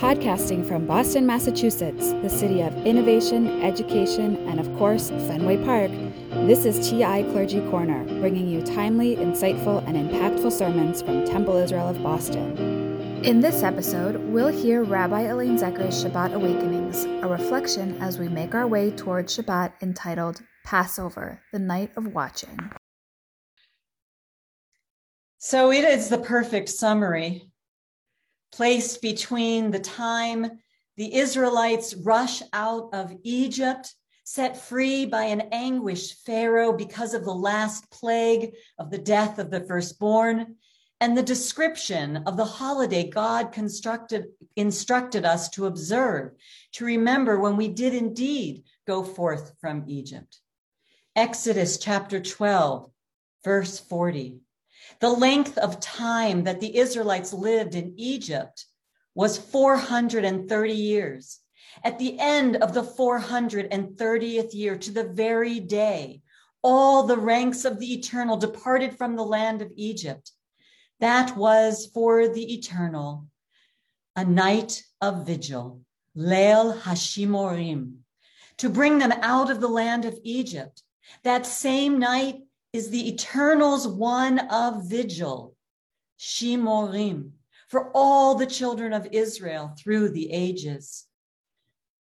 Podcasting from Boston, Massachusetts, the city of innovation, education, and of course, Fenway Park, this is TI Clergy Corner, bringing you timely, insightful, and impactful sermons from Temple Israel of Boston. In this episode, we'll hear Rabbi Elaine Zecher's Shabbat Awakenings, a reflection as we make our way toward Shabbat entitled Passover, the Night of Watching. So it is the perfect summary placed between the time the Israelites rush out of Egypt, set free by an anguished Pharaoh because of the last plague of the death of the firstborn, and the description of the holiday God constructed, instructed us to observe, to remember when we did indeed go forth from Egypt. Exodus chapter 12, verse 40. The length of time that the Israelites lived in Egypt was 430 years. At the end of the 430th year, to the very day, all the ranks of the eternal departed from the land of Egypt. That was for the eternal a night of vigil, Leil Hashimorim, to bring them out of the land of Egypt. That same night, is the eternal's one of vigil, Shimorim, for all the children of Israel through the ages.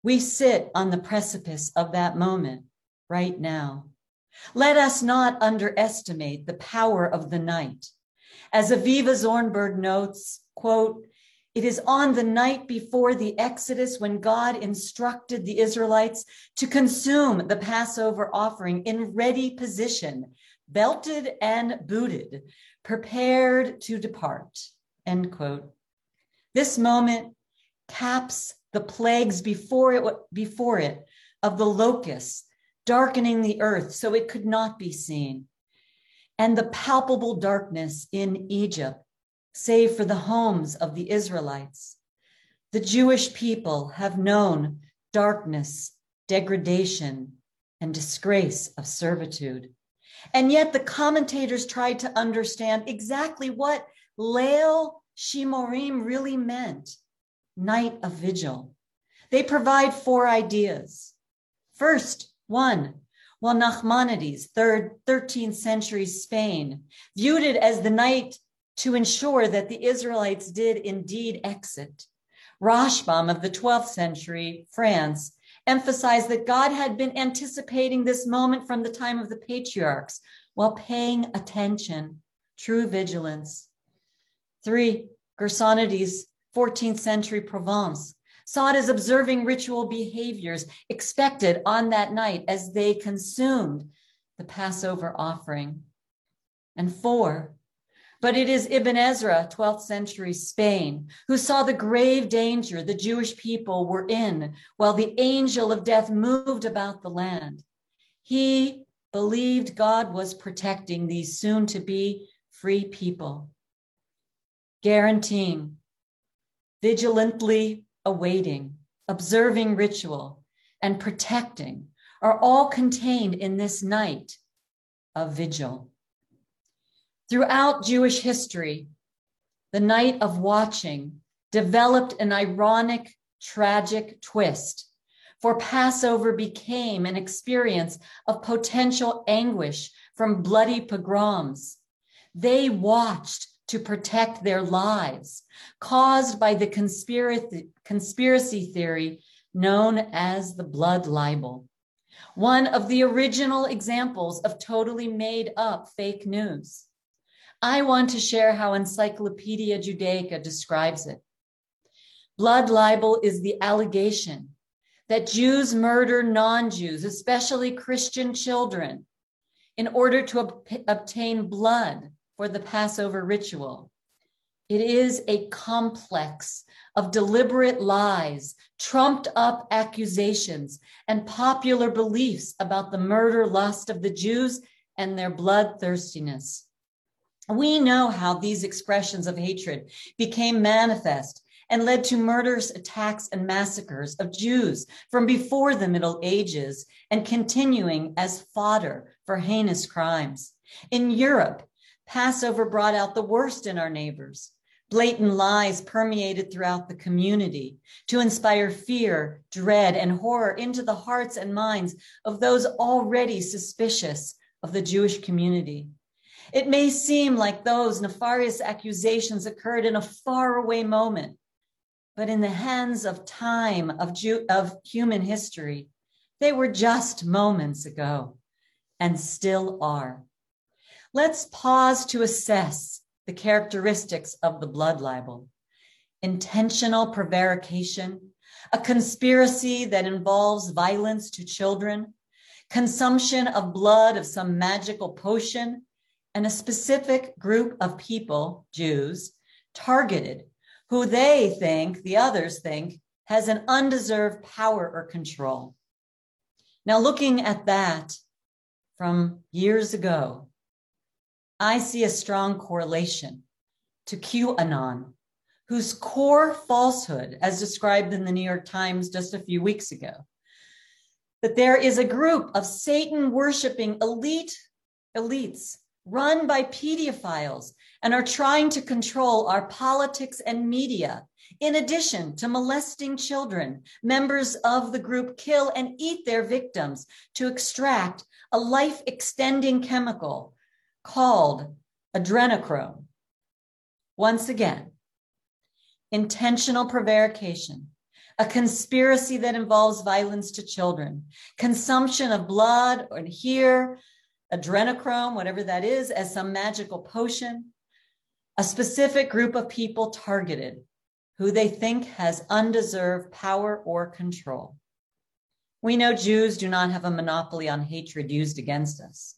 We sit on the precipice of that moment right now. Let us not underestimate the power of the night. As Aviva Zornberg notes, quote, it is on the night before the Exodus when God instructed the Israelites to consume the Passover offering in ready position belted and booted, prepared to depart. End quote. This moment caps the plagues before it, before it of the locusts darkening the earth so it could not be seen, and the palpable darkness in Egypt, save for the homes of the Israelites. The Jewish people have known darkness, degradation, and disgrace of servitude. And yet the commentators tried to understand exactly what Leil Shimorim really meant night of vigil. They provide four ideas. First, one, while Nachmanides, third, 13th century Spain, viewed it as the night to ensure that the Israelites did indeed exit. Rashbam of the 12th century France emphasized that God had been anticipating this moment from the time of the patriarchs while paying attention, true vigilance. Three, Gersonides, 14th century Provence, saw it as observing ritual behaviors expected on that night as they consumed the Passover offering. And four, but it is Ibn Ezra, 12th century Spain, who saw the grave danger the Jewish people were in while the angel of death moved about the land. He believed God was protecting these soon to be free people, guaranteeing, vigilantly awaiting, observing ritual, and protecting are all contained in this night of vigil. Throughout Jewish history, the night of watching developed an ironic, tragic twist, for Passover became an experience of potential anguish from bloody pogroms. They watched to protect their lives, caused by the conspiracy, conspiracy theory known as the blood libel. One of the original examples of totally made up fake news. I want to share how Encyclopedia Judaica describes it. Blood libel is the allegation that Jews murder non Jews, especially Christian children, in order to ob- obtain blood for the Passover ritual. It is a complex of deliberate lies, trumped up accusations, and popular beliefs about the murder lust of the Jews and their bloodthirstiness. We know how these expressions of hatred became manifest and led to murders, attacks and massacres of Jews from before the Middle Ages and continuing as fodder for heinous crimes. In Europe, Passover brought out the worst in our neighbors Blatant lies permeated throughout the community to inspire fear, dread, and horror into the hearts and minds of those already suspicious of the Jewish community. It may seem like those nefarious accusations occurred in a faraway moment, but in the hands of time, of, Jew, of human history, they were just moments ago and still are. Let's pause to assess the characteristics of the blood libel intentional prevarication, a conspiracy that involves violence to children, consumption of blood of some magical potion, and a specific group of people, Jews, targeted, who they think, the others think, has an undeserved power or control. Now, looking at that from years ago, I see a strong correlation to QAnon, whose core falsehood, as described in the New York Times just a few weeks ago, that there is a group of Satan worshiping elite elites run by pedophiles and are trying to control our politics and media. In addition to molesting children, members of the group kill and eat their victims to extract a life extending chemical called adrenochrome. Once again, intentional prevarication, a conspiracy that involves violence to children, consumption of blood, or here, adrenochrome, whatever that is, as some magical potion, a specific group of people targeted who they think has undeserved power or control. We know Jews do not have a monopoly on hatred used against us.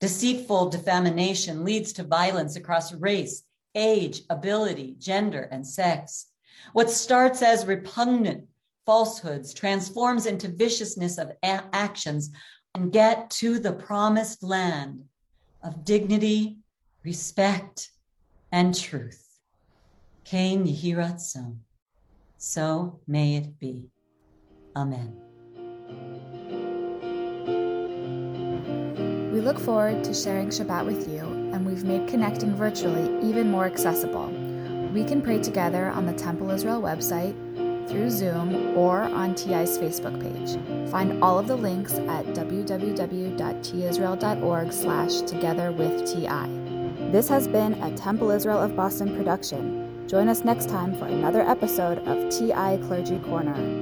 Deceitful defamation leads to violence across race, age, ability, gender, and sex. What starts as repugnant falsehoods transforms into viciousness of a- actions and get to the promised land of dignity, respect, and truth. Kain Yihiratzon. So may it be. Amen. We look forward to sharing Shabbat with you, and we've made connecting virtually even more accessible. We can pray together on the Temple Israel website, through Zoom, or on TI's Facebook page. Find all of the links at www.tisrael.org slash together with TI. This has been a Temple Israel of Boston production. Join us next time for another episode of TI Clergy Corner.